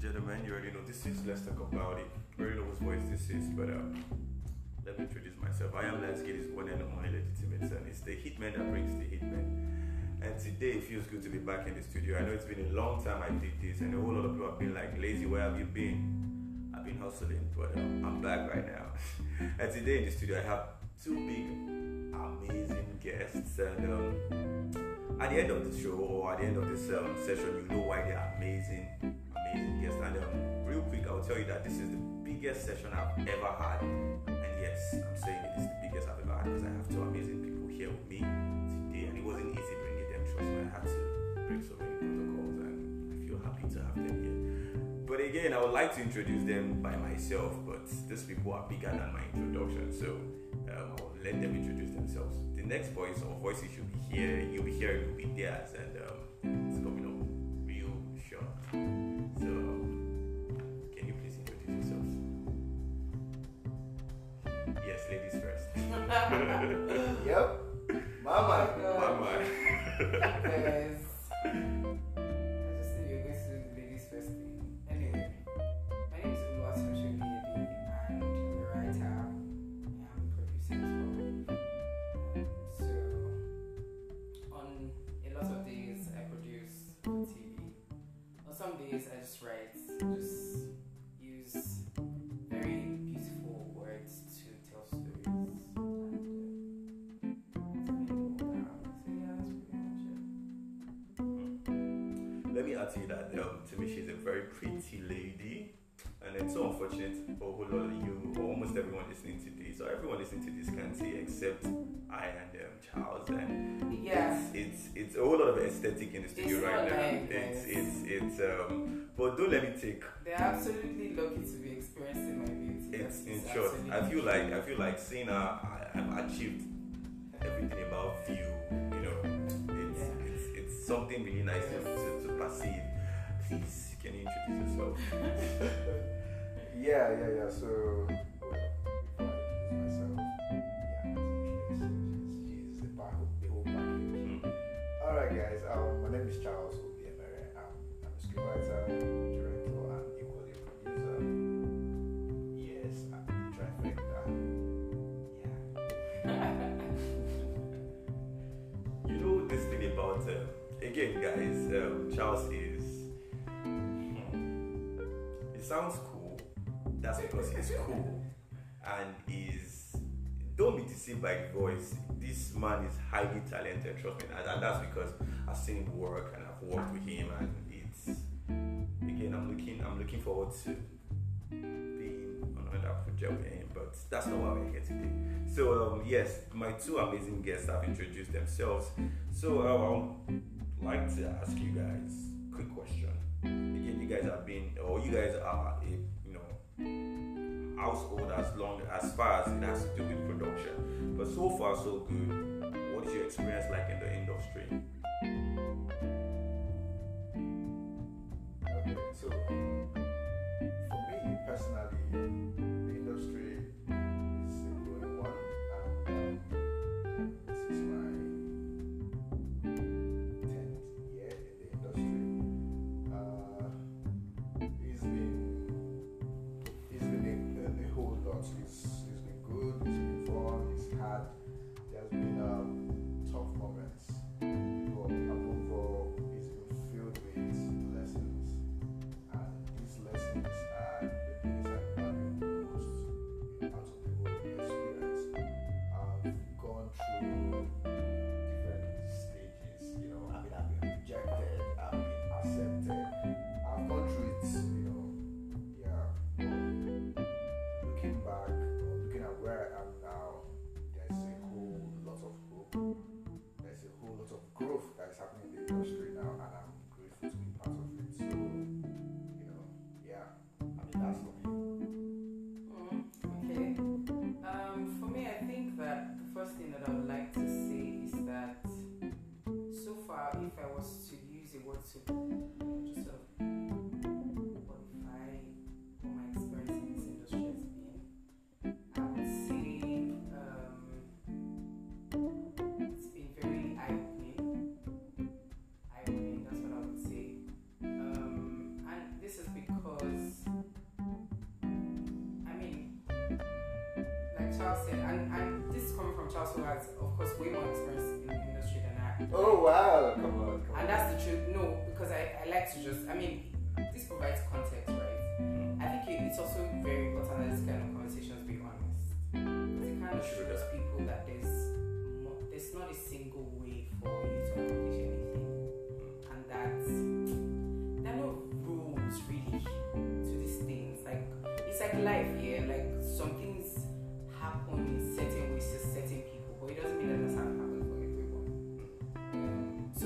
gentlemen, you already know this is Let's Talk About It. You already know whose voice this is, but um, let me introduce myself. I am Lance Giddy's one and only legitimate son. It's the hitman that brings the hitman. And today it feels good to be back in the studio. I know it's been a long time I did this, and a whole lot of people have been like, Lazy, where have you been? I've been hustling, but um, I'm back right now. and today in the studio, I have two big, amazing guests. And um, at the end of the show, or at the end of this um, session, you know why they're amazing, guests. And real quick, I'll tell you that this is the biggest session I've ever had. And yes, I'm saying it is the biggest I've ever had because I have two amazing people here with me today. And it wasn't easy bringing them, trust me. I had to break so many protocols, and I feel happy to have them here. But again, I would like to introduce them by myself, but these people are bigger than my introduction, so um, I'll let them introduce themselves. The next voice or voices you'll be here, you'll be hearing will be theirs, and um, it's coming Yep. Mama. Mama. Because I it. Let me add to you that um, to me she's a very pretty lady, and it's so unfortunate for a whole lot of you, or almost everyone listening to this, or everyone listening to this can't see except I and um, Charles, and Yeah. it's, it's it's a whole lot of aesthetic in the studio It's right now. like It's it's it's um, but don't let me take. They're absolutely lucky to be experiencing my beauty. It's in short, I feel like I feel like seeing her, I, I've achieved everything about you. You know, it's Yeah. it's it's something really nice to, to. Please, can you introduce yourself? Yeah, yeah, yeah. So, well, myself, yeah, she's, she's, the, whole, the whole package. Hmm. All right, guys. Um, my name is Charles Obiemere. I'm, I'm a scriptwriter, Um, Charles is. it sounds cool. That's because he's cool, and is. Don't be deceived by the voice. This man is highly talented. Trust me, and, and that's because I've seen him work and I've worked with him, and it's. Again, I'm looking. I'm looking forward to being on another project with him, but that's not why we're here today. So um, yes, my two amazing guests have introduced themselves. So I'd like to ask you guys quick question. Again, you guys have been, or you guys are a you know household as long as far as it has to do with production. But so far so good. What is your experience like in the industry? Like to just, I mean, this provides context, right? Mm. I think it, it's also very important that this kind of conversations be honest. Because it kind of shows people that there's mo- there's not a single way for you to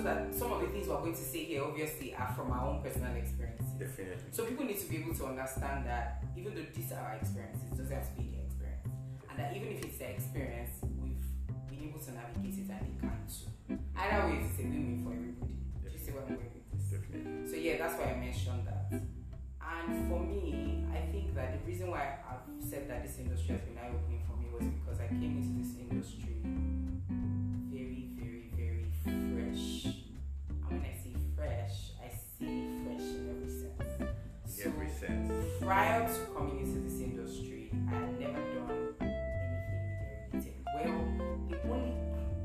so that some of the things we're going to say here obviously are from our own personal experiences. Definitely. So people need to be able to understand that even though these are our experiences, it doesn't have to be their experience. And that even if it's their experience, we've been able to navigate it and they can too. Either way, it's a win-win for everybody. Do you see where I'm going with this? Definitely. So yeah, that's why I mentioned that. And for me, I think that the reason why I've said that this industry has been eye-opening for me was because I came into this industry fresh. And when I say fresh, I say fresh in every sense. In every sense. prior to coming into this industry, I had never done anything media related. Well, the only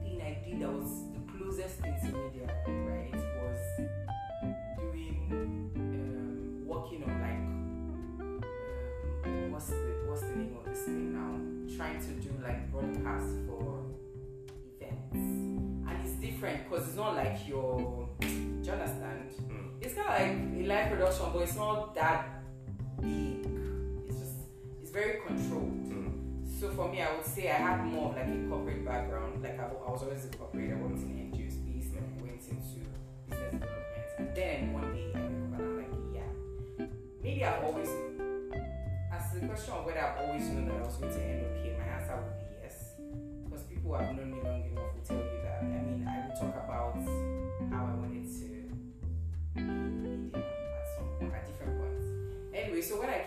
thing I did that was the closest thing to media, right, was doing um, working on like um, what's the what's the name of this thing now? Trying to do like broadcast for events, different because it's not like your. Do you understand? Mm. It's kind of like a live production, but it's not that big. It's just it's very controlled. Mm. So for me, I would say I had more of like a corporate background. Like I, I was always a corporate. I worked in NGO space, then I went into business development, and then one day I woke up and I'm like, yeah, maybe I've always. As the question of whether I've always known that I was going to end up here, my answer would be yes. Because people have known me long enough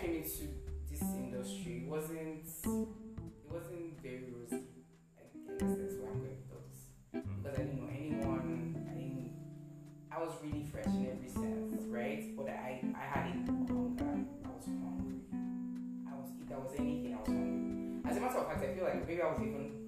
came into this industry, it wasn't it wasn't very rosy. I, I guess that's where I'm going with all this. Mm-hmm. Because I didn't know anyone. I didn't. I was really fresh in every sense, right? But I I had a hunger. I was hungry. I was if there was anything, I was hungry. As a matter of fact, I feel like maybe I was even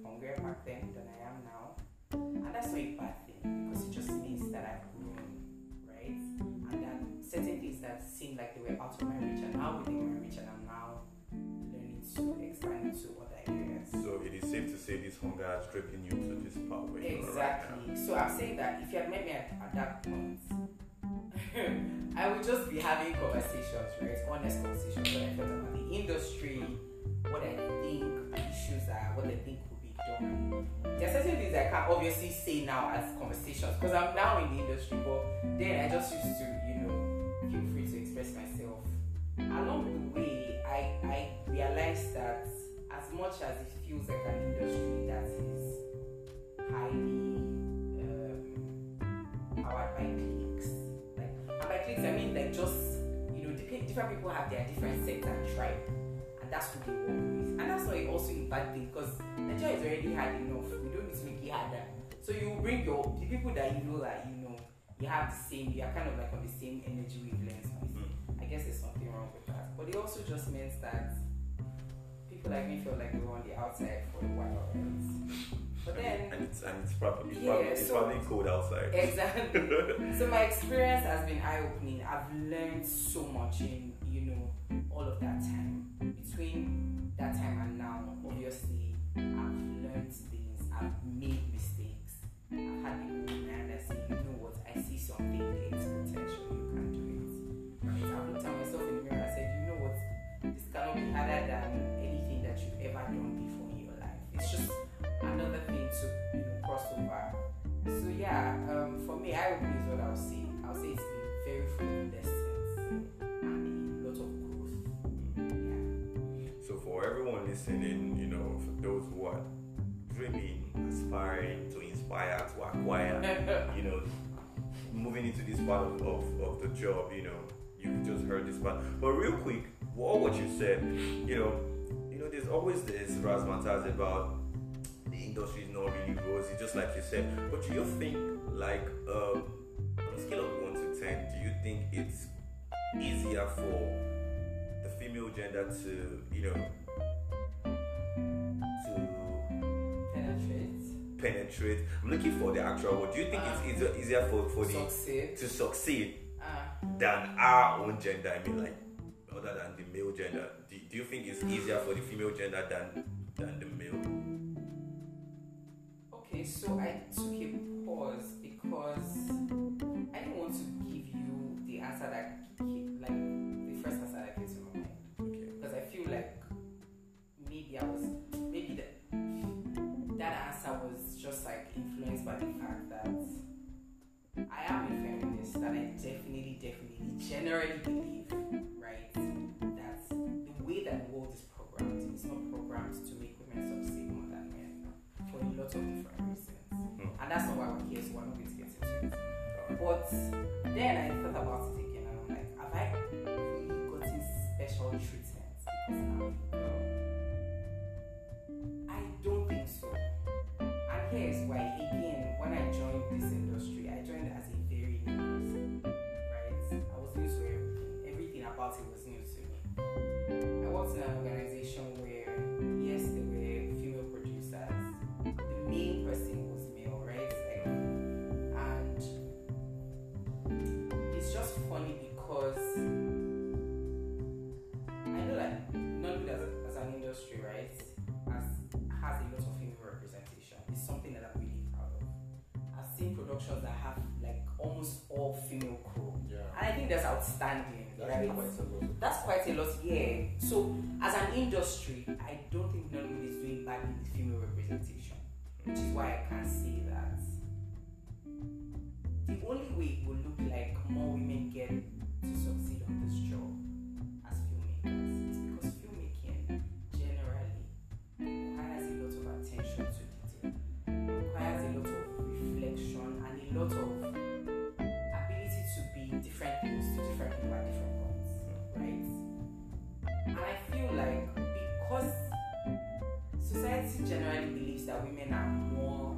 say this hunger has driven you to this part where you are right now. Exactly. So I'm saying that if you had met me at, at that point, I would just be having conversations, right? Honest conversations, what I felt about the industry, what I think issues are, what I think could be done. There are certain things I can't obviously say now as conversations because I'm now in the industry, but then I just used to, you know, feel free to express myself. Along the way, I, I realized that as much as it feels like an industry that is highly um, powered by clicks, like, and by clicks I mean like just, you know, different, different people have their different sect and tribe, and that's who they work with. And that's not also a bad thing because Nigeria is already hard enough. We don't need to make it harder. So you bring your the people that you know that you know you have the same, you are kind of like on the same energy wavelength. Mm. I guess there's something wrong with that. But it also just means that like me feel like they were on the outside for a while, right? But then and it's and it's probably it's Yeah, probably, it's so- probably cold outside. exactly. so my experience has been eye opening. I've learned so much in you know all of that time. Between that time and now, obviously, I've learned things. I've made mistakes. I've had people remind that say, yeah, um, for me, eye opening is what I'll say. I'll say it's been very full of lessons and a lot of growth. Yeah. So for everyone listening, you know, for those who are dreaming, aspiring to inspire, to acquire, you know, moving into this part of, of, of the job, you know, you've just heard this part. But real quick, all what you said, you know, you know, there's always this razzmatazz about the industry is not really rosy, just like you said. But do you think, like, um, on a scale of one to ten, do you think it's easier for the female gender to, you know, to penetrate. I'm looking for the actual word. Do you think Uh, it's easier, easier for, for the Succeed. to succeed Ah, than our own gender? I mean, like other than the male gender. Do, do you think it's easier for the female gender than than the male? So I took a pause because I didn't want to give you the answer that came, like the first answer that came to my mind. Okay. because I feel like maybe I was maybe that that answer was just like influenced by the fact that I am a feminist and I definitely, definitely, generally believe, But then I thought about industry, I don't think Nollywood is doing badly with female representation, which is why I can't say that. The only way it will look like more women get to succeed on this job that women are more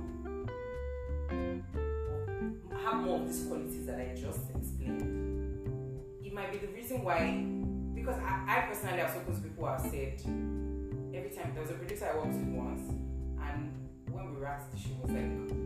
have more of these qualities that I just explained. It might be the reason why because I, I personally have spoken to people who have said every time there was a producer I worked with once and when we wrapped she was like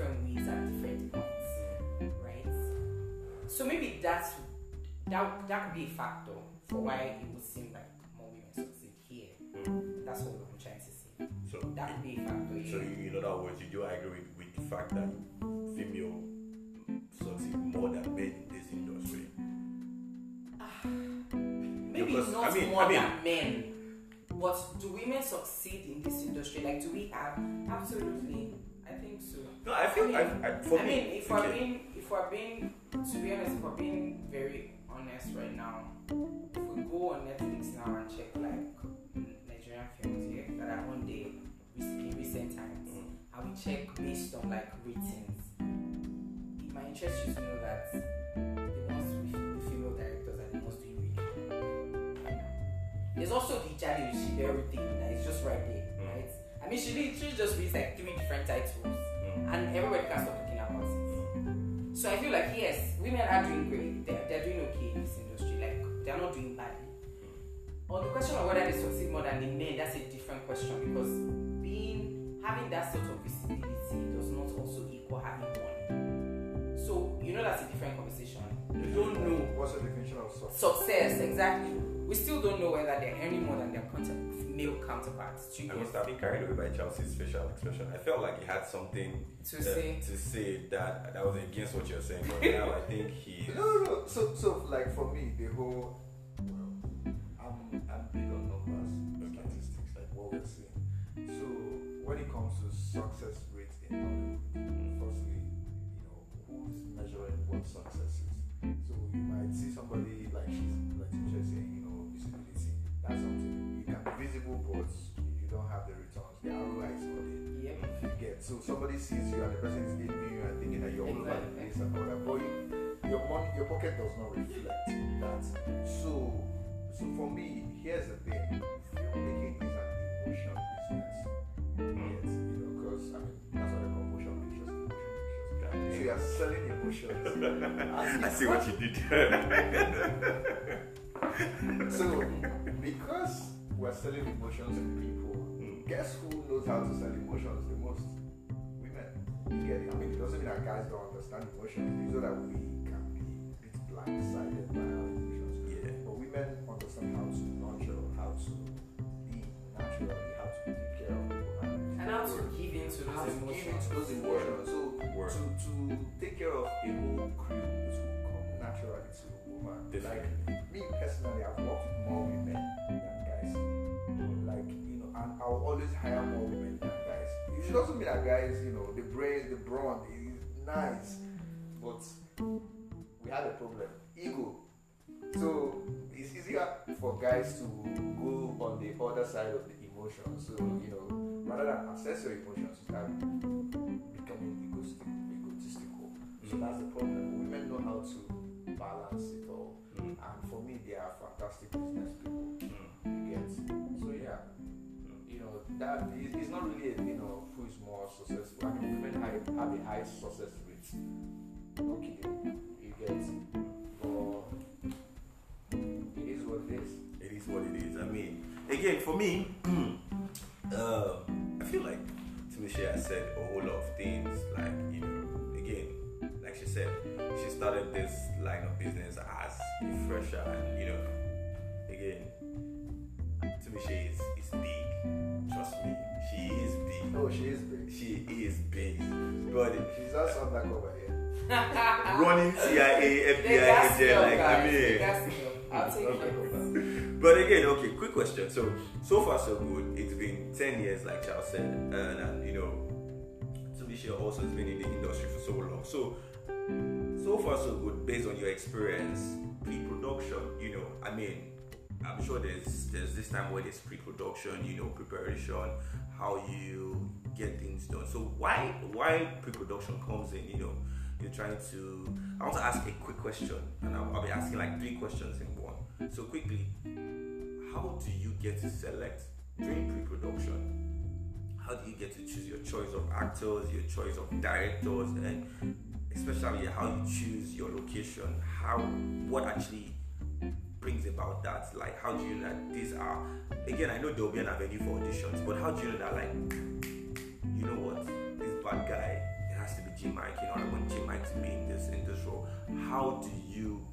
different ways at different points, right? So maybe that's that that could be a factor for why it would seem like more women succeed here. Mm. That's what I'm trying to say. So, That could be a factor. so in other words, you do agree with, with the fact that female succeed more than men in this industry. Ah, maybe Because, not I mean- more I mean- than men. But do women succeed in this industry? Like, do we have? Absolutely, think so. No, I feel I, I, for I me, mean, if we're okay. being, if we're being, to be honest, if we're being very honest right now, if we go on Netflix now and check like Nigerian films here that are on there in recent times, Mm. and we check based on like ratings, it might interest you to know that the ones with the female directors are the ones doing really well right now. There's also the Jade Osiberu thing that is just right there? I mean, she literally just reads like three different titles Mm. and everybody can stop talking about it. So I feel like yes, women are doing great. They're, they're doing okay in this industry. Like they're not doing badly. On the question of whether they succeed more than the men, that's a different question because being having that sort of visibility does not also equal having one. So you know that's a different conversation. You don't know What's the definition of success? success exactly. We still don't know whether they're earning more than their counter, male counterparts. Do you I get must have been carried away by Chelsea's facial expression. I felt like he had something to uh, say? to say that that was against what you're saying. But now I think he. No, no, no. So, so like for me, the whole, well, I'm, I'm big on numbers, Okay. statistics, like what we're seeing. So when it comes to success rate in Hollywood, measuring what success is. So you might see somebody like she's like Tisha saying, you know, visibility. That's something you can be visible, but you don't have the returns. The ROI is not there Yep. you get. So somebody sees you and the person is envying you and thinking that you're all over the place and all that. But you, your money, your pocket does not reflect that. So, so for me, here's the thing: filmmaking is an emotion business. Yes, are selling emotions. I see what you did. So, because we're selling emotions to people, Mm. guess who knows how to sell emotions the most? Women. You get it? I mean, it doesn't mean that guys don't understand emotions. It's just that we can be a bit blindsided by our emotions. yeah. But women understand how to nurture, how to be naturally, how to take care of people, how to give into how those to give emotions. those emotions. So, Word. to, to take care of a whole crew, it will come naturally to a woman. Like, me personally, I've worked with more women than guys. Like, you know, and I'll always hire more women than guys. It should also be that guys, you know, the brain, the brawn is nice, but we had a problem. Ego. So it's easier for guys to go on the other side of the So, you know, rather than assess your emotions, you start becoming egoistic, egotistical. So that's the problem. Women know how to balance it all. Mm. And for me, they are fantastic business people. Mm. You get? So yeah, you know that it- it's not really a, you know who is more successful. I mean, women have, have a high success rate. Okay, you get? But it is what it is. It is what it is. I mean, again, for me, uh, I feel like Timisha has said a whole lot of things. Like, you know, again, like she said, she started this line of business as a fresher, and you know, again, Timisha is, is big. Trust me, she is big. Oh, she is big. She is big. But She's just undercover here. running CIA, FBI agent, like, I guys. Mean. Gas. I'll take it. But again, okay, quick question. So, so far so good. It's been 10 years, like Charles said, and, and you know, Tumisha also has been in the industry for so long. So, so far so good based on your experience, pre-production. You know, I mean, I'm sure there's there's this time where there's pre-production, you know, preparation, how you get things done. So why why pre-production comes in? You know, you're trying to. I want to ask a quick question, and I'll, I'll be asking like three questions in. So quickly, how do you get to select during pre-production? How do you get to choose your choice of actors, your choice of directors, and especially how you choose your location? How what actually brings about that? Like, how do you know that these are? Again, I know there will be an avenue for auditions, but how do you know that? Like, you know what, this bad guy, it has to be Jim Iyke. You know, I want Jim Iyke to be in this in this role. How do you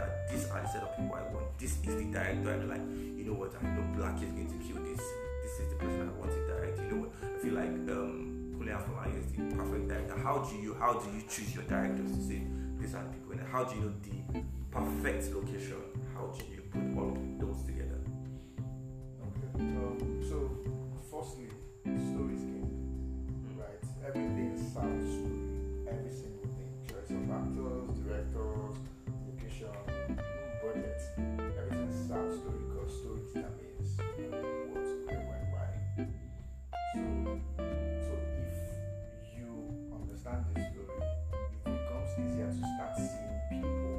that these are the set of people I want? This is the director. I'm like, you know what? I know Black is going to kill this. This is the person I want to direct. You know what? I feel like um, Kunle Afolayan is the perfect director. How do you how do you choose your directors to say these are the people? And how do you know the perfect location? How do you put all of those together? Okay. Um, so, firstly, stories right? Everything sounds story. Every single thing. Choice of actors, directors, budget. Everything sounds story because story determines what, where, when, why. So, so if you understand the story, it becomes easier to start seeing people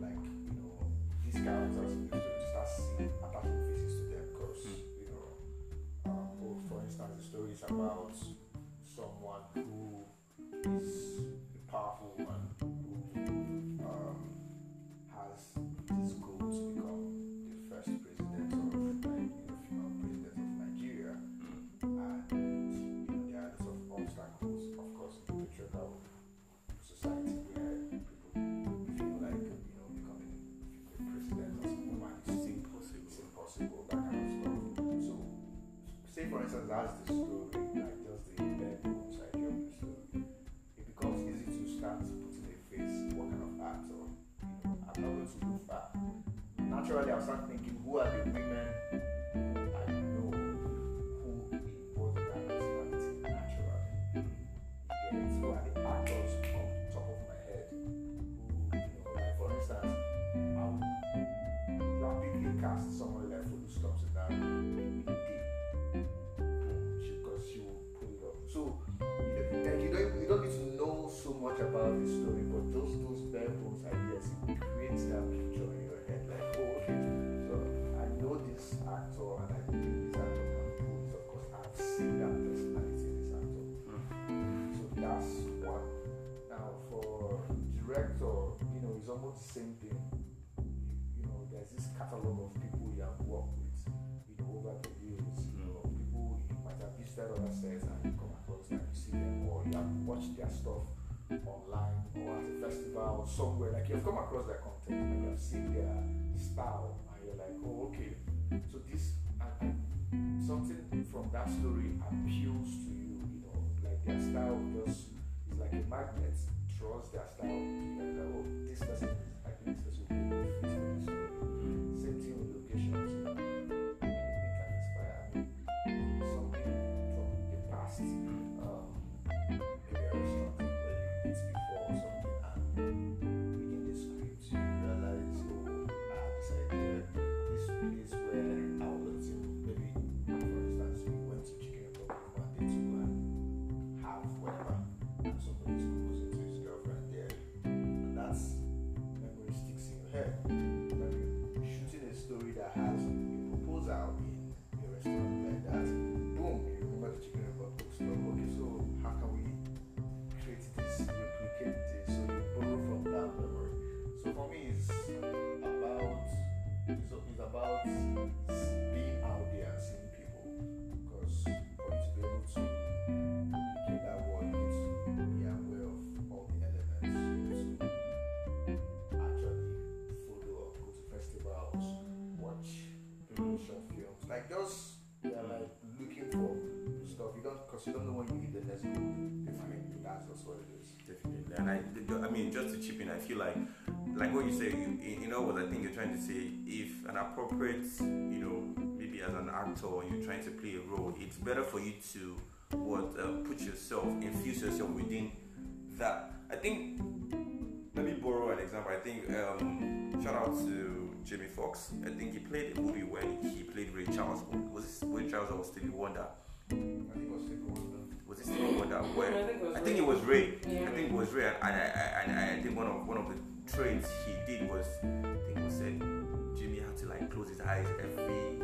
like you know these characters in the story. To start seeing attaching faces to them because you know um, oh, for instance, the story is about someone who is powerful woman who has this their stuff online or at a festival or somewhere. Like you've come across their content and you have seen their uh, style, and you're like, oh, okay. So this and, and something from that story appeals to you. You know, like their style just is like a magnet draws their style to you. Like, oh, this person is I this person will be fit. Same thing with locations. Can inspire. I something from the past. That's what it is. Definitely. And I, I mean, just to chip in, I feel like, like what you say, you, you know what I think you're trying to say. If an appropriate, you know, maybe as an actor, you're trying to play a role, it's better for you to what uh, put yourself, infuse yourself within that. I think. Let me borrow an example. I think um, shout out to Jamie Foxx. I think he played a movie when he played Ray Charles. Was it Ray Charles or Stevie Wonder? I think it was Stevie Wonder. Was it Stevie Wonder? Where I think it was I think it was Ray. Yeah. I think it was Ray, and, and, I, and I, I think one of one of the traits he did was, I think he said Jimmy had to like close his eyes every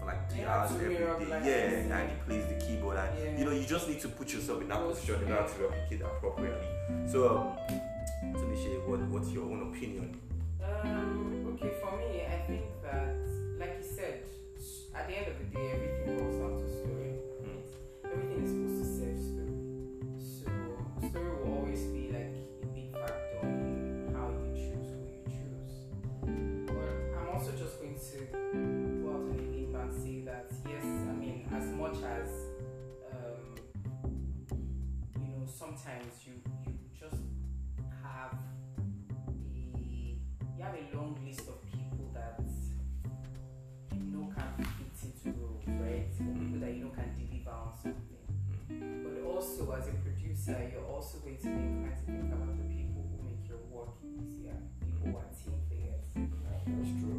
for like three hours every day. like yeah, and he plays the keyboard, and Yeah. you know you just need to put yourself in that position in order to replicate appropriately. So, um, Tanisha, what what's your own opinion? Um, okay, for me, I think that, like you said, at the end of the day, everything boils down to producer, you're also going to be inclined to think about the people who make your work easier, people who are team players, right? That's true.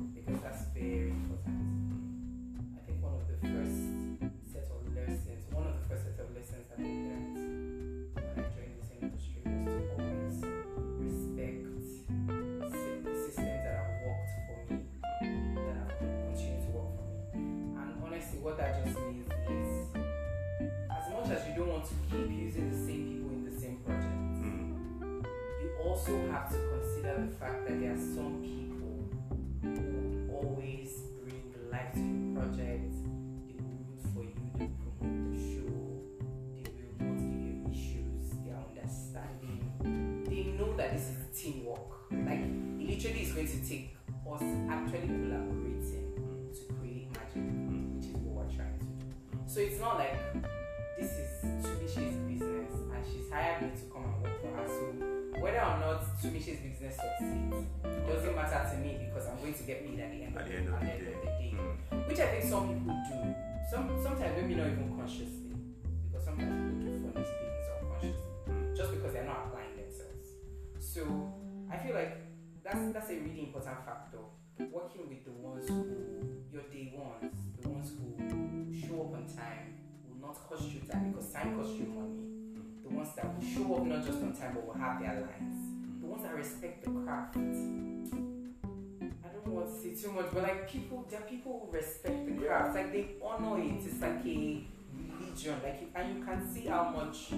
To get at the end of, At the end of the at day. day. Hmm. Which I think some people do. Some sometimes maybe not even consciously. Because sometimes people do funny things unconsciously. Just because they're not applying themselves. So I feel like that's that's a really important factor. Working with the ones who your day ones, the ones who show up on time, will not cost you time because time costs you money. The the ones that will show up not just on time but will have their lines. The ones that respect the craft. I don't want to say too much, but like people, there are people who respect the craft. Like they honor it. It's like a religion. Like you, and you can see how much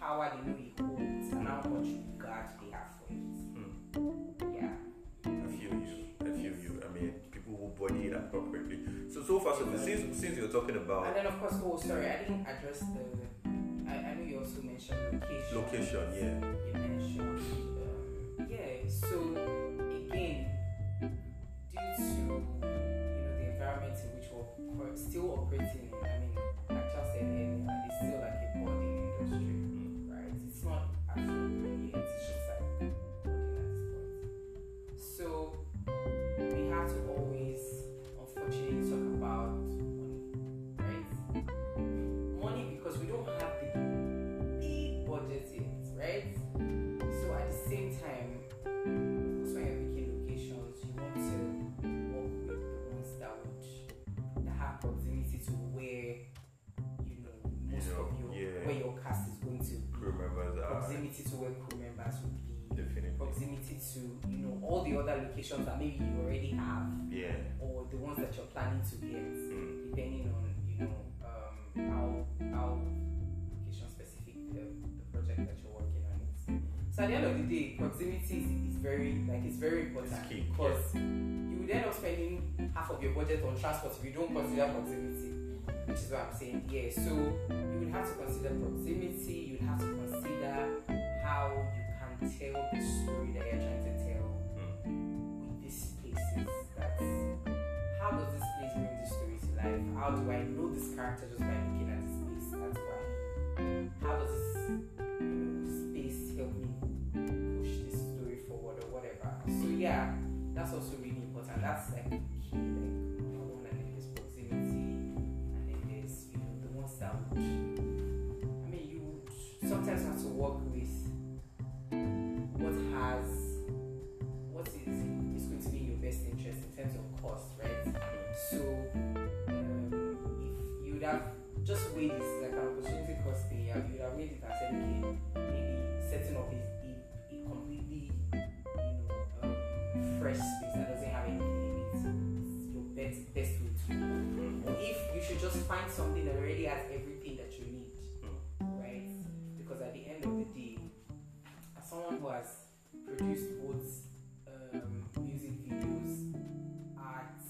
power they know it holds and how much regard they have for it. Mm. Yeah. I feel you. I feel you. I mean, people will body it appropriately. So so far, so since since you're talking about, And then of course, oh sorry, I didn't address the. I, I know you also mentioned location. location, yeah. You mentioned. Um, yeah. So again, still operating I mean, like I said earlier, it's still like to you know all the other locations that maybe you already have Yeah. or the ones that you're planning to get Mm. depending on you know um, how how location specific the, the project that you're working on is so at the end of the day proximity is, is very like it's very important It's key, because you would end up spending half of your budget on transport if you don't consider proximity which is what I'm saying yeah so you would have to consider proximity you would have to consider how you tell the story that you're trying to tell Mm. with these places. That's how does this place bring the story to life? How do I know this character just by looking at this place? That's why. How does this space help me push this story forward or whatever? So yeah, that's also really important. That's like key. Like one, and then there's proximity, and then there's you know the ones that would. I mean, you would sometimes have to work with what is is going to be in your best interest in terms of cost, right? So um, if you would have just weighed this like an opportunity cost thing, you would have weighed it said, okay, maybe setting up a, a, a completely you know um, fresh space that doesn't have anything in it is your best best way to. Mm. Or if you should just find something that already has everything that you need, Mm. right? Because at the end of the day, as someone who has produced both um, music videos, art,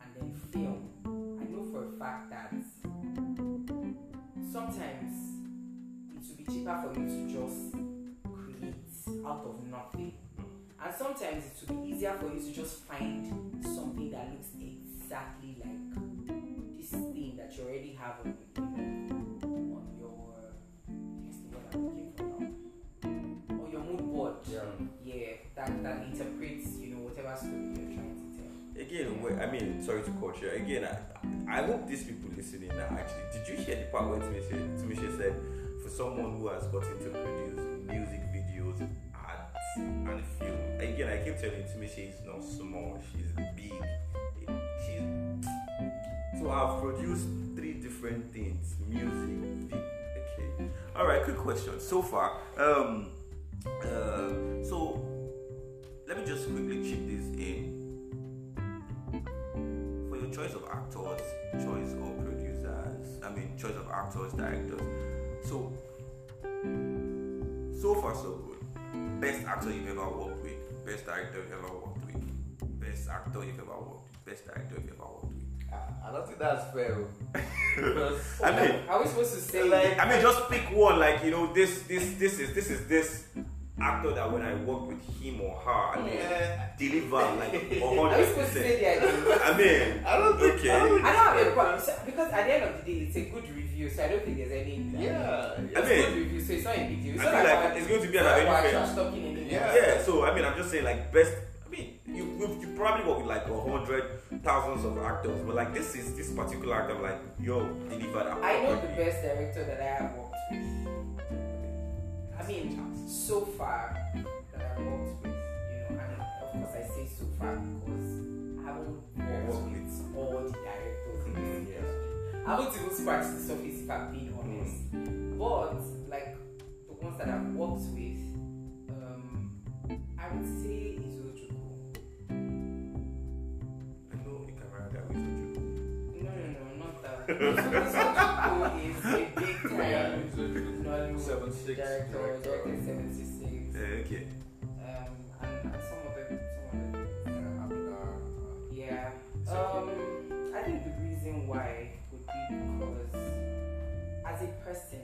and then film, I know for a fact that sometimes it will be cheaper for you to just create out of nothing. And sometimes it will be easier for you to just find something that looks exactly like this thing that you already have on, that, that interprets, you know, whatever story you're trying to tell. Again, I mean, sorry to cut you. Again, I, I hope these people listening now actually. Did you hear the part where Timisha said, for someone who has gotten to produce music videos, art, and film. Again, I keep telling you, Timisha is not small. She's big. She's so I've produced three different things: music, vi- okay. All right, quick question. So far, um, uh, so let me just quickly chip this in for your choice of actors, choice of producers, I mean, choice of actors, directors. So, so far, so good. Best actor you've ever worked with, best director you've ever worked with, best actor you've ever worked with, best director you've ever worked with. I, I don't think that's fair. oh. I mean, how Are we supposed to say Like- I mean, just pick one. Like you know, this, this, this is this is this actor that when I work with him or her, I mean, Yeah. deliver like a hundred percent. say their name? I mean, I don't think. Okay. I don't, I don't have a problem so- because at the end of the day, it's a good review, so I don't think there's any. yeah. I it's mean, a good review, so it's not a big deal. It's I not feel like we're- it's going to be it's an not like Avengers we're film. trash talking anymore. Yeah. yeah. So I mean, I'm just saying like best. I mean, you you, you probably work with like a hundred thousands of actors, but like this is this particular actor, like yo, delivered. I know the best director that I have worked with. I mean, so far that I've worked with, you know, and of course I say so far because I haven't worked with all the directors in this Mhm. industry. I haven't even scratched the surface if I'm being honest. But like the ones that I've worked with, um, I would say Izu Ojukwu. I Yeah, time it's Nollywood director, director. 76. Eh, okay. Um, and, some of some of Yeah. Um, I think the reason why would be because as a person,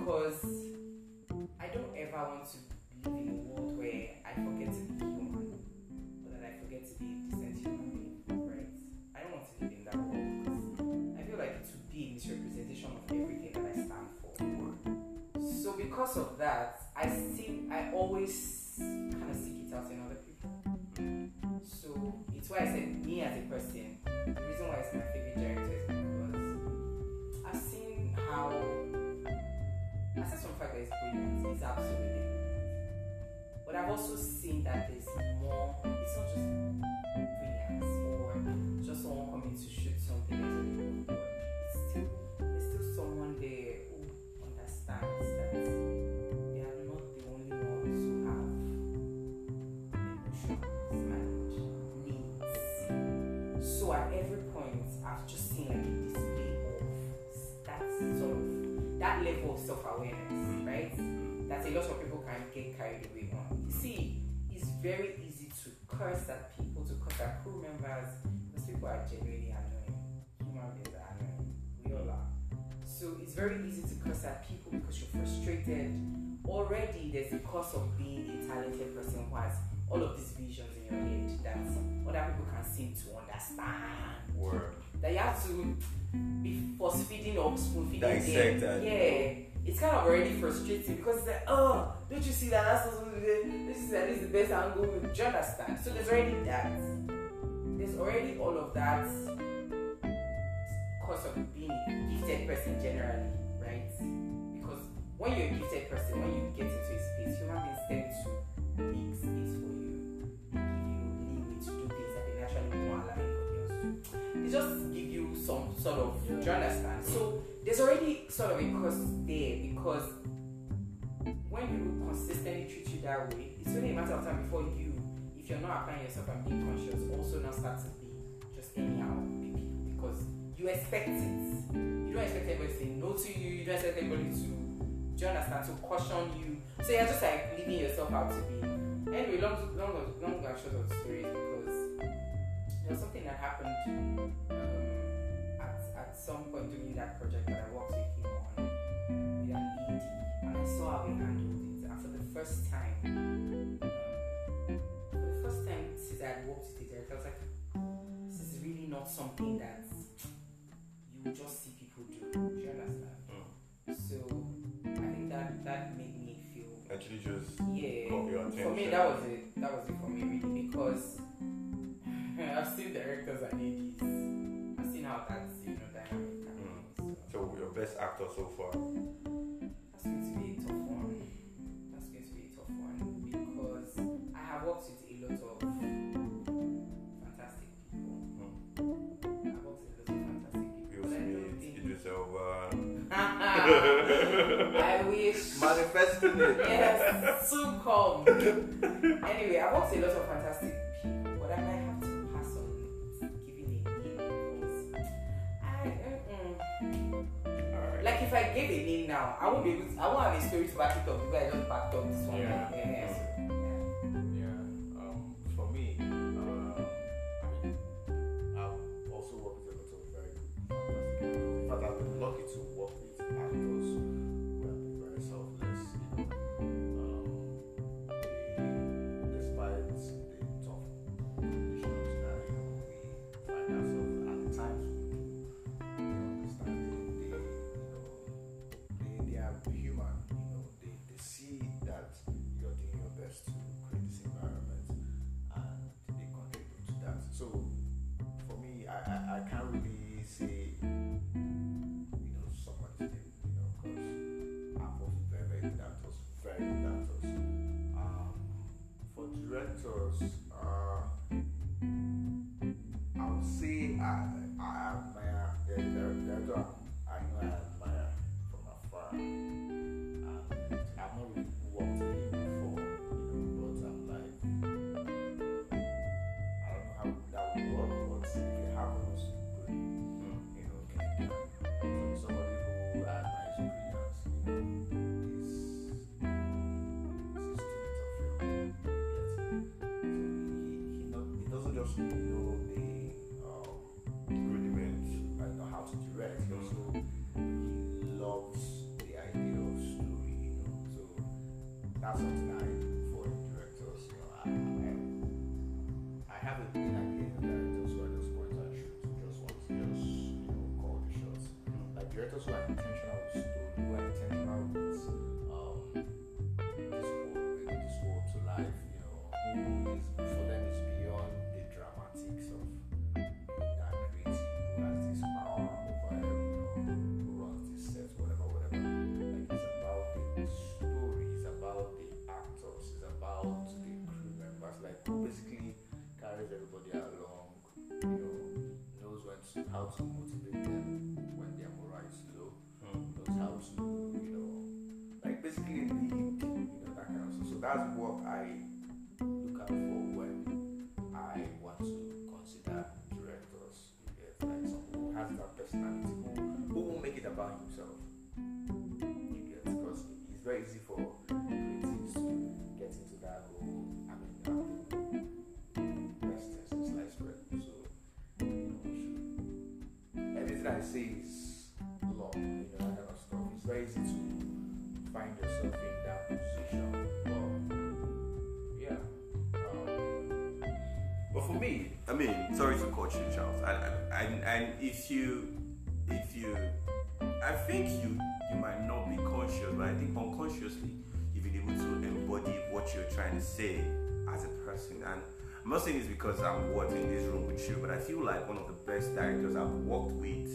because I don't ever want to live in a world where I forget to be human, or that I forget to be a decent human being, right? I don't want to live in that world because I feel like it would be a misrepresentation of everything that I stand for. So because of that, I see I always kind of seek it out in other people. So it's why I said me as a person. The reason why it's my I've also seen that there's more. It's not just brilliance or just someone coming to shoot something. It's still there's still someone there who understands that they are not the only ones who have emotions and needs. So at every point, I've just seen like a display of that sort of that level of self-awareness, right? That a lot of people can get carried away very easy to curse at people, to curse at crew members, because people are genuinely annoying. Human beings are annoying. We all are. So it's very easy to curse at people because you're frustrated. Already, there's the cost of being a talented person who has all of these visions in your head that other people can seem to understand. Word. That you have to be force feeding or spoon feeding Dissect them. Yeah, it's kind of already frustrating because it's like, oh, don't you see that that's supposed to this is this is the best angle. Do you understand? So there's already that. There's already all of that cause of being a gifted person generally, right? Because when you're a gifted person, when you get into a space, human beings tend to make space for you. Give you leeway to do things that they naturally won't allow anybody else to. They just give you some sort of, do you understand? So there's already sort of a cause there because when people consistently treat you that way, it's only a matter of time before you, if you're not applying yourself and being conscious, also now start to be just anyhow because you expect it. You don't expect everybody to say no to you. You don't expect everybody to, do you understand, to caution you. So you're just like leaving yourself out to be. Anyway, long, long, long long short of is because there was something that happened some point during that project that I worked with him on with an ED, and I saw how he handled it. And for the first time, um, for the first time since I had worked with the director, I was like, this is really not something that you just see people do. Do you understand? Mm. So I think that that made me feel Actually, just yeah. For me, that was it. That was it for me, really, because I've seen directors and ADs. I've seen how that's best actor so far. that's going to be a tough one. That's going to be a tough one because I have worked with a lot of fantastic people. Hmm. I've worked with a lot of fantastic people. But I don't Smith, think. Idris Elba. I wish. Manifesting it. yes, soon come. anyway, I worked with a lot of fantastic people, now, I won't be able to, I won't have a story to back it up because I just backed up this when to, I think you, you might not be conscious, but I think unconsciously you've been able to embody what you're trying to say as a person. And I'm not saying this because I'm what in this room with you, but I feel like one of the best directors I've worked with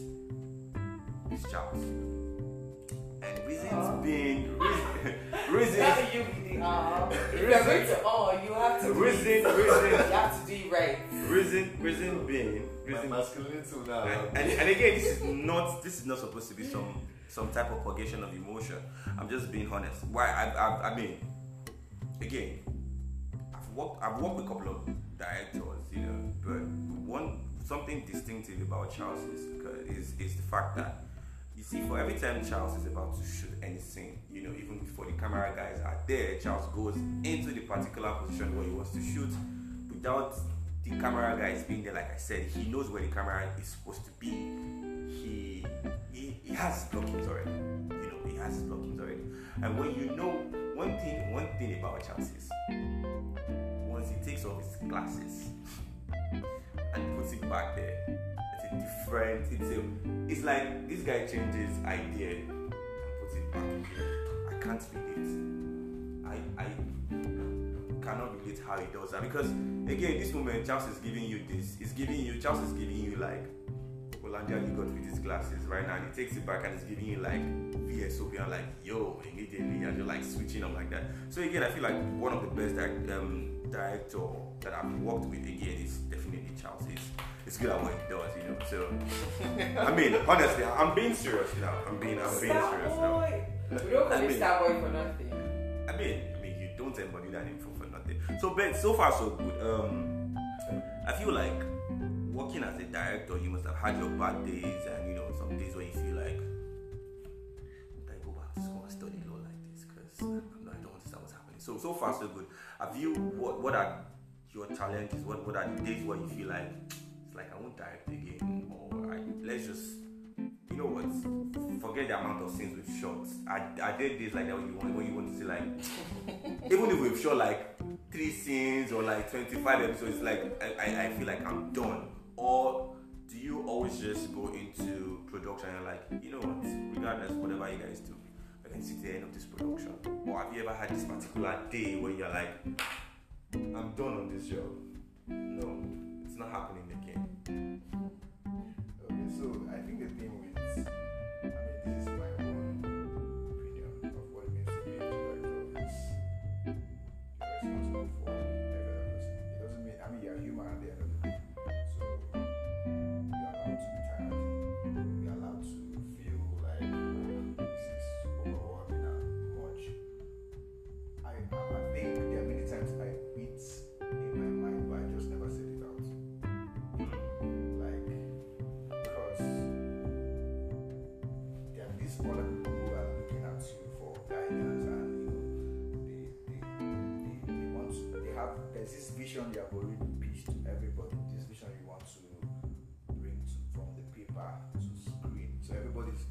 is Charles. And reasons Oh. being, reason, reasons, you um. If you're going to oh, you have to. reason, reason, You have to do it right. Reason, reason being, my masculinity now. Eh? and, and, and again, this is not this is not supposed to be some some type of purgation of emotion. I'm just being honest. Why? I, I, I mean, again, I've worked I've worked with a couple of directors, you know, but one something distinctive about Charles is is is the fact that you see, for every time Charles is about to shoot any scene, you know, even before the camera guys are there, Charles goes into the particular position where he wants to shoot without the camera guy is being there. Like I said, he knows where the camera is supposed to be. He he, he has blockings already. You know, he has blockings already. And when you know one thing, one thing about Charles is once he takes off his glasses and puts it back there, it's a different. It's a. It's like this guy changes idea and puts it back again. I can't relate. I I cannot relate how he does that because again, this moment Charles is giving you this. He's giving you. Charles is giving you like. Hollandia you got with his glasses right now and he takes it back and he's giving you like VSOP and like yo immediately and you're like switching up like that. So again I feel like one of the best um, director that I've worked with again is definitely Charles. He's, he's good at what he does, you know. So I mean honestly I'm being serious now. I'm being I'm being Star serious now. boy. We don't call I him mean- star boy for nothing. I mean, I mean, you don't embody that info for. So, Ben, so far so good. Um, I feel like working as a director, you must have had your bad days, and you know, some days where you feel like, I go back to school and study law like this? Because I don't understand what's happening. So, so far so good. Have you? What What are your challenges? What What are the days where you feel like it's like I won't direct again, or I, let's just you know what? Forget the amount of scenes we've shot. I, I did this like that when you want when you want to see like even if we've shot like three scenes or like twenty five episodes, like I, I, I feel like I'm done. Or do you always just go into production and like, you know what, regardless whatever you guys do, I can see the end of this production. Or have you ever had this particular day where you're like, I'm done on this job? No, it's not happening again. Okay, so I think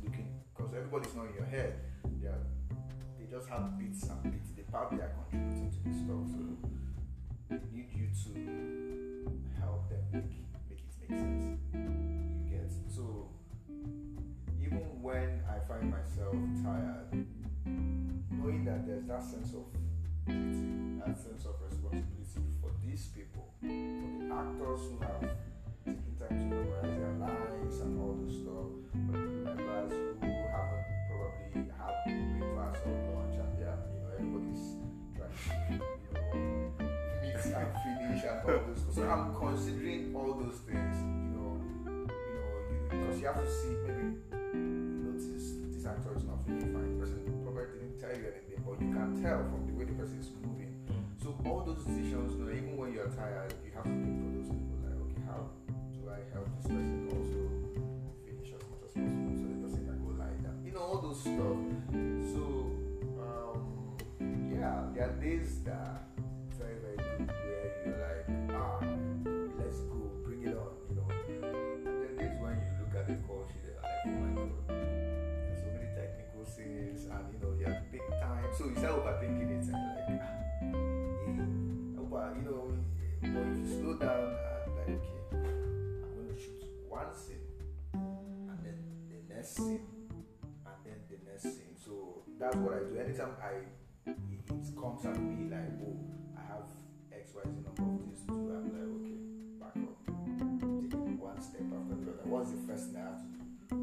looking because everybody's not in your head. They are, they just have bits and bits. They probably are contributing to this stuff. So they need you to help them make make it make sense. You get so even when I find myself tired, knowing that there's that sense of duty, that sense of responsibility for these people, for the actors who have taken time to memorize their lines and all this stuff. you have to see XYZ number of things to do. I'm like, okay, back up. Take one step after the other. What's the first thing I have to do?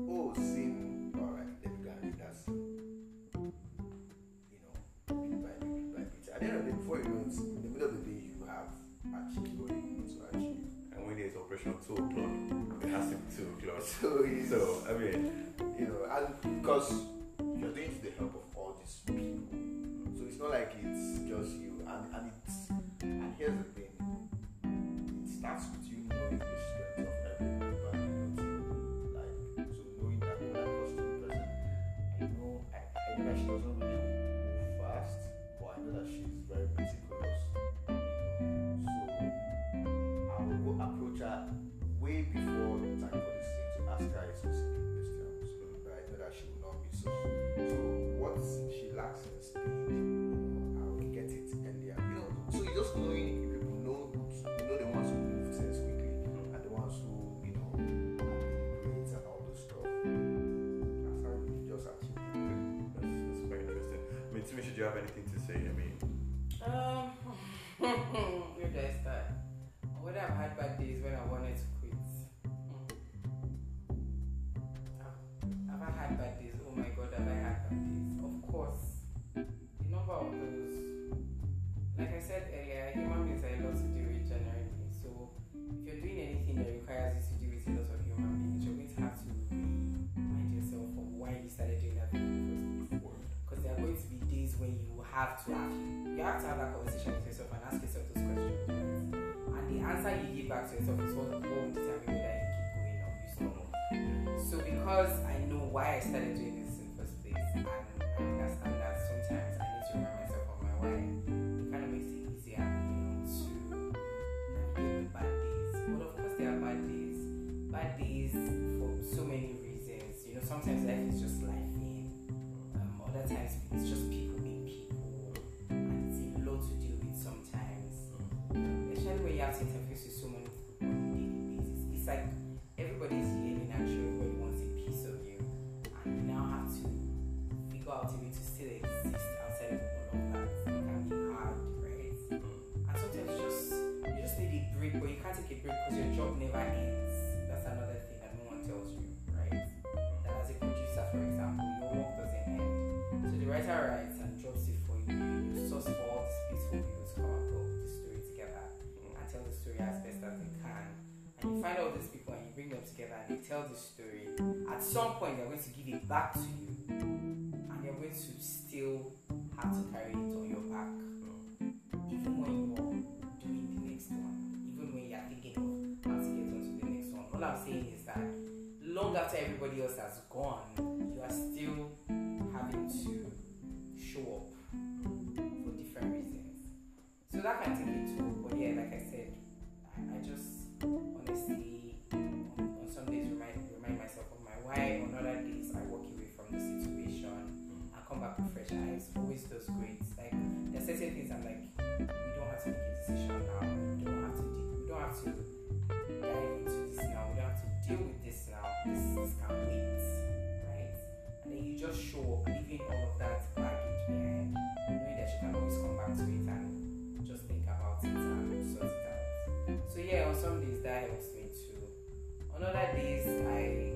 Oh, sin. Alright, then you can it. that. You know, bit by bit, bit by bit. At the end of the day, before you know it, in the middle of the day, you have achieved what you need to achieve. And when there's operation 2 o'clock, it has to be 2 o'clock. So, so I mean, you know, and because you're doing it with the help of all these people not like it's just you, and and it's and here's the thing, it starts with you knowing your tell story. At some point, they're going to give it back to you, and you're going to still have to carry it on your back, even when you're doing the next one, even when you're thinking of how to get onto the next one. All I'm saying is that long after everybody else has gone, you are still having to show up for different reasons. So that can take a toll. But yeah, like I said, I, I just honestly days, I walk away from the situation and come back with fresh eyes. Always does great. Like there's certain things I'm like, we don't have to make a decision now. We don't have to. De- we don't have to dive into this now. We don't have to deal with this now. This, this can wait, right? And then you just show up, leaving all of that baggage behind, knowing that you can always come back to it and just think about it and sort it out. So yeah, on some days that helps me too. On other days, I,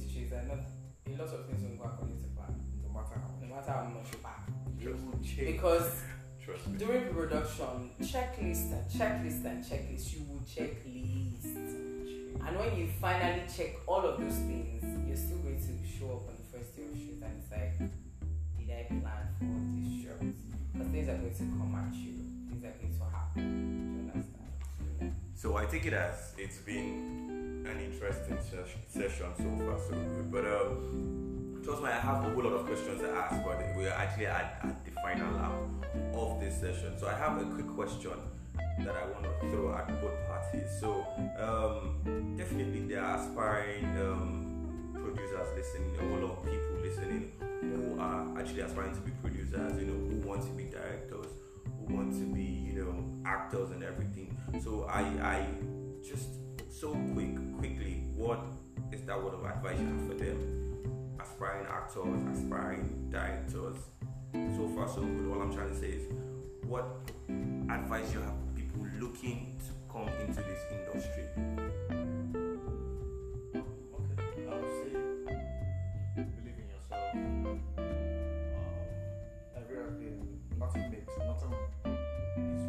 anything this job will teach you is that not a lot of things will go according to plan, No matter how no matter how much you pack. you will change. Because Trust me. during production, checklist and checklist and checklist, you will checklist. And when you finally check all of those things, you're still going to show up on the first day of shoot and it's like, did I plan for this shot? Because things are going to come at you, things are going to happen. Do you understand? So I take it as it's been an interesting ses- session so far, so good. But um, trust me, I have a whole lot of questions to ask, but we are actually at, at the final lap of this session. So I have a quick question that I want to throw at both parties. So um, definitely there are aspiring um, producers listening, a whole lot of people listening who are actually aspiring to be producers, you know, who want to be directors, who want to be, you know, actors and everything. So I, I just so quick, quickly, what is that word of advice you have for them? Aspiring actors, aspiring directors. So far, so good. All I'm trying to say is, what advice you have for people looking to come into this industry? Okay, I would say believe in yourself. Um, nothing makes nothing is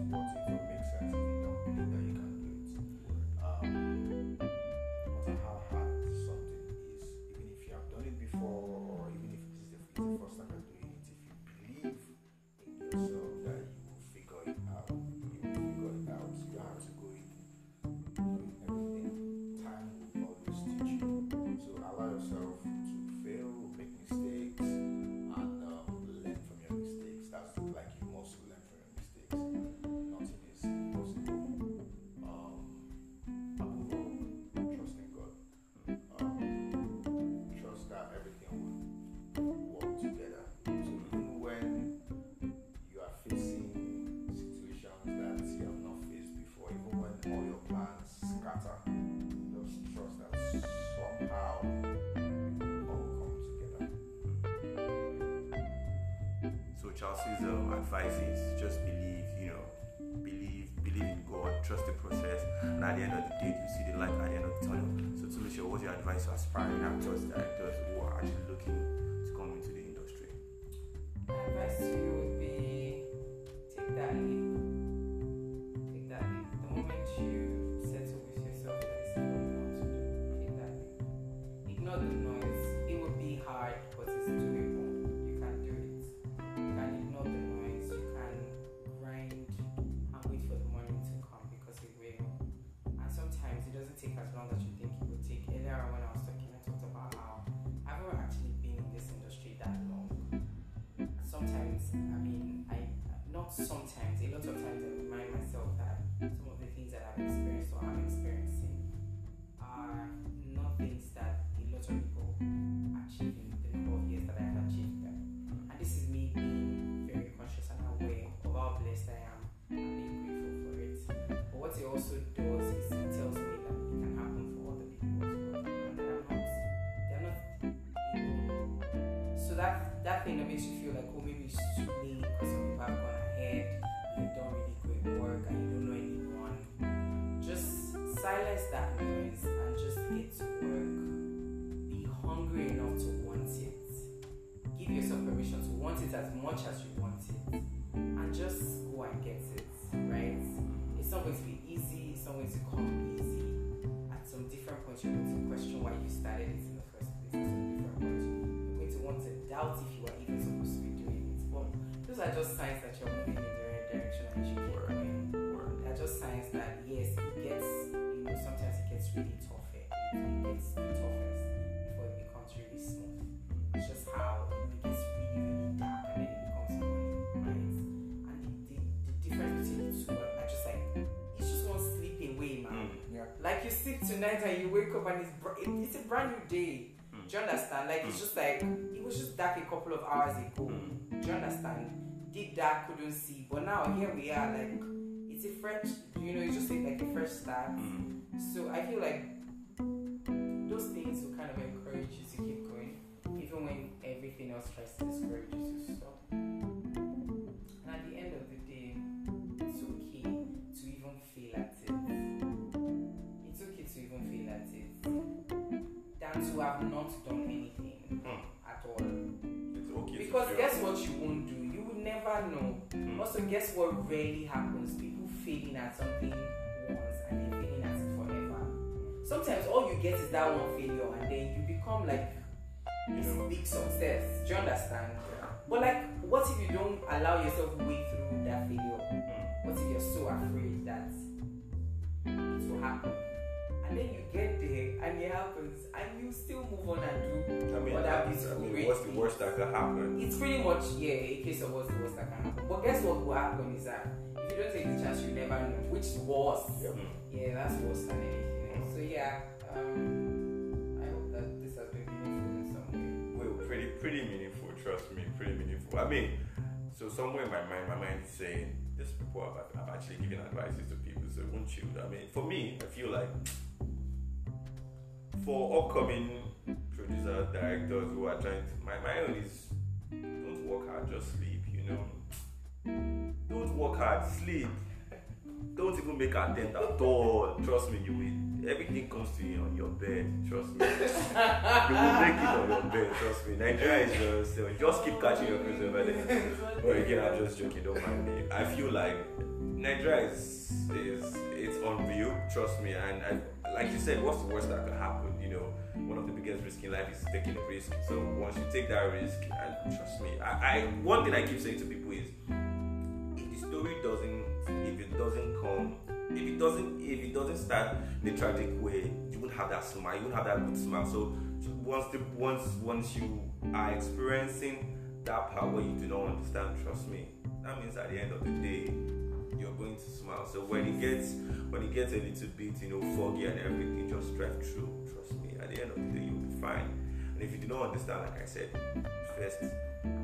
Chelsea's um, advice is just believe, you know, believe, believe in God, trust the process, and at the end of the day, you see the light at the end of the tunnel. So to Michelle, what's your advice to aspiring actors, directors makes you feel like, oh, maybe it's too late because some people have gone ahead and they've done really great work and you don't know anyone. Just silence that just signs that you're moving in the right direction and you keep Word. going. Word. They're just signs that yes, it gets you know sometimes it gets really tough. eh, It gets the toughest before it becomes really smooth. It's just how you know, it gets really really dark and then it becomes money, right? And the, the, the difference between the two are are just like it's just one sleep away, man. Mm. Yeah. Like you sleep tonight and you wake up and it's br- it, it's a brand new day. Mm. Do you understand? Like it's just like it was just dark a couple of hours ago. Mm. Do you understand? Did that couldn't see, but now here we are. Like it's a fresh, you know, it's just like a fresh start. Mm. So I feel like those things will kind of encourage you to keep going, even when everything else tries to discourage you to stop. And at the end of the day, it's okay to even fail at it. It's okay to even fail at it than to have not done anything Mm. at all. It's okay. Because guess what you won't do? Never know. Mm. Also, guess what rarely happens? People failing at something once and then failing at it forever. Sometimes all you get is that one failure, and then you become like You this know. big success. Do you understand? Yeah. But like, what if you don't allow yourself way through that failure? Mm. What if you're so afraid that it will happen? And then you get there and it happens, and you still move on and do I mean, mean, beautiful I mean, great what's the worst that could happen? it's pretty much yeah a case of what's the worst that can happen. But guess what will happen is that if you don't take the chance, you never know which is worse. Mm. Yeah, that's worse than anything. else. So yeah, um, I hope that this has been meaningful in some way. Well, pretty, pretty meaningful. Trust me, pretty meaningful. I mean, so somewhere in my mind, my mind is saying, these people have, have actually given advices to people. So won't you? I mean, for me, I feel like for upcoming producers, directors who are trying to, my my own is, don't work hard, just sleep. You know, don't work hard, sleep. Don't even make attempt at all. Trust me, you will. Everything comes to you on your bed. Trust me. you will make it on your bed. Trust me. Nigeria is just uh, just keep catching your cruise over there. But again, I'm just joking. Don't mind me. I feel like Nigeria is is unreal. Trust me. And I, like you said, what's the worst that could happen? You know, one of the biggest risks in life is taking a risk. So once you take that risk, and trust me, I, I one thing I keep saying to people is if the story doesn't if it doesn't come if it doesn't if it doesn't start in a tragic way you won't have that smile you won't have that good smile so once the once once you are experiencing that power you do not understand trust me that means at the end of the day you're going to smile so when it gets when it gets a little bit you know foggy and everything just drive through trust me at the end of the day you'll be fine and if you do not understand like i said first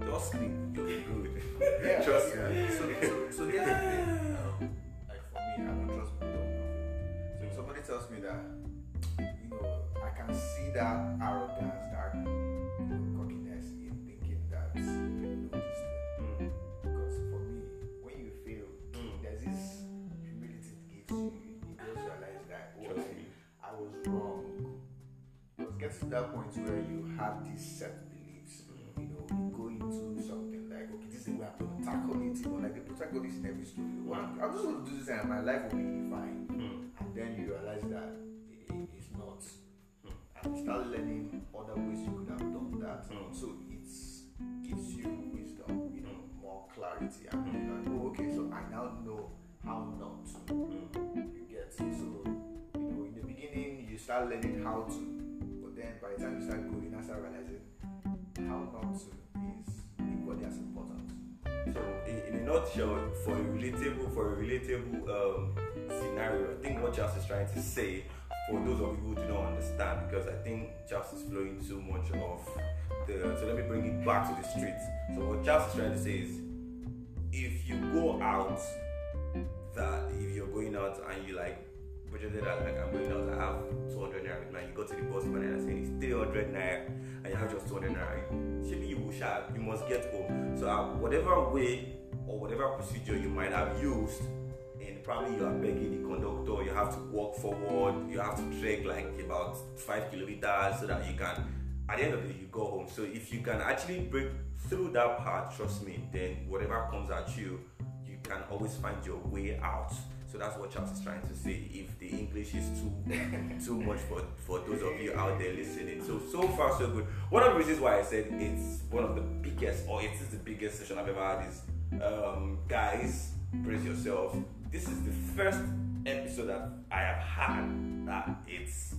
just sleep you'll be good Yeah, trust yeah. me So, so, so here's the thing. Um, like for me, I don't trust people. who don't know. So if somebody tells me that, you know, I can see that arrogance, that to that point where you have these set beliefs, you know, you go into something like, okay, this is the way I'm going to tackle it. You know, like the protagonist in every story. Well, I'm, I'm just going to do this and my life will be fine. Mm. And then you realize that it, it- it's not. Hmm. And you start learning other ways you could have done that. Hmm. So it gives you wisdom, you know, Hmm. more clarity. And you're like, oh, okay, so I now know how not to. Mm. You get so you know in the beginning you start learning how to, then by the time you start going, you start realizing how not to is equally as important. So, in, in a nutshell, for a relatable, for a relatable um, scenario, I think what Charles is trying to say for those of you who do not understand, because I think Charles is flowing too much of the. So let me bring it back to the streets. So what Charles is trying to say is, if you go out, that if you're going out and you like like I'm going I have 200 naira me. You go to the bus man and say it's 300 naira, and you have just 200 naira. Maybe you will share. You must get home. So uh, whatever way or whatever procedure you might have used and probably you are begging the conductor, you have to walk forward, you have to trek like about five kilometers so that you can, at the end of the day, you go home. So if you can actually break through that part, trust me, then whatever comes at you, you can always find your way out. So that's what Charles is trying to say. If the English is too too much for, for those of you out there listening. So so far so good. One of the reasons why I said it's one of the biggest or it is the biggest session I've ever had is um, guys, brace yourselves. This is the first episode that I have had that it's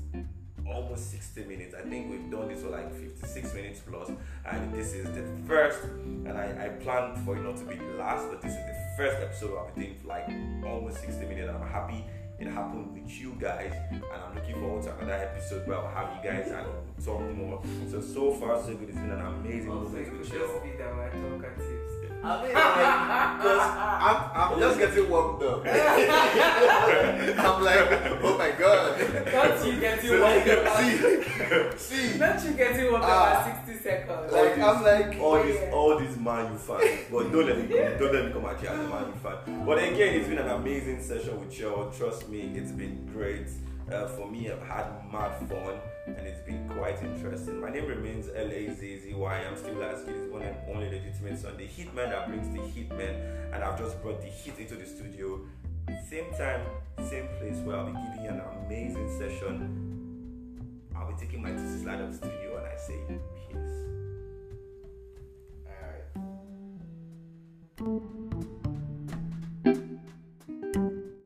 almost 60 minutes. I think we've done this for like 56 minutes plus, and this is the first. And I, I planned for it not to be the last, but this is the first episode I've been for like almost 60 minutes. I'm happy it happened with you guys, and I'm looking forward to another episode where I'll have you guys and we'll talk more. So so far so good. It's been an amazing Also, moment with you. just be the talkative. I mean, like, because I'm, I'm just getting warmed up. I'm like, oh my god. Not you getting warmed up. See, see, Not you getting warmed Ah. up at 60 seconds. like I'm like, all this Yeah. all this Man U fan but don't let me come don't let me come at you as a Man U fan but again it's been an amazing session with y'all. trust me it's been great uh, for me I've had mad fun and it's been quite interesting. My name remains L-A-Z-Z-Y I'm still asking it's one and only legitimate son. The hitman that brings the hitman and I've just brought the heat into the studio. Same time same place where I'll be giving you an amazing session. I'll be taking my two slide of the studio and I say peace. Alright.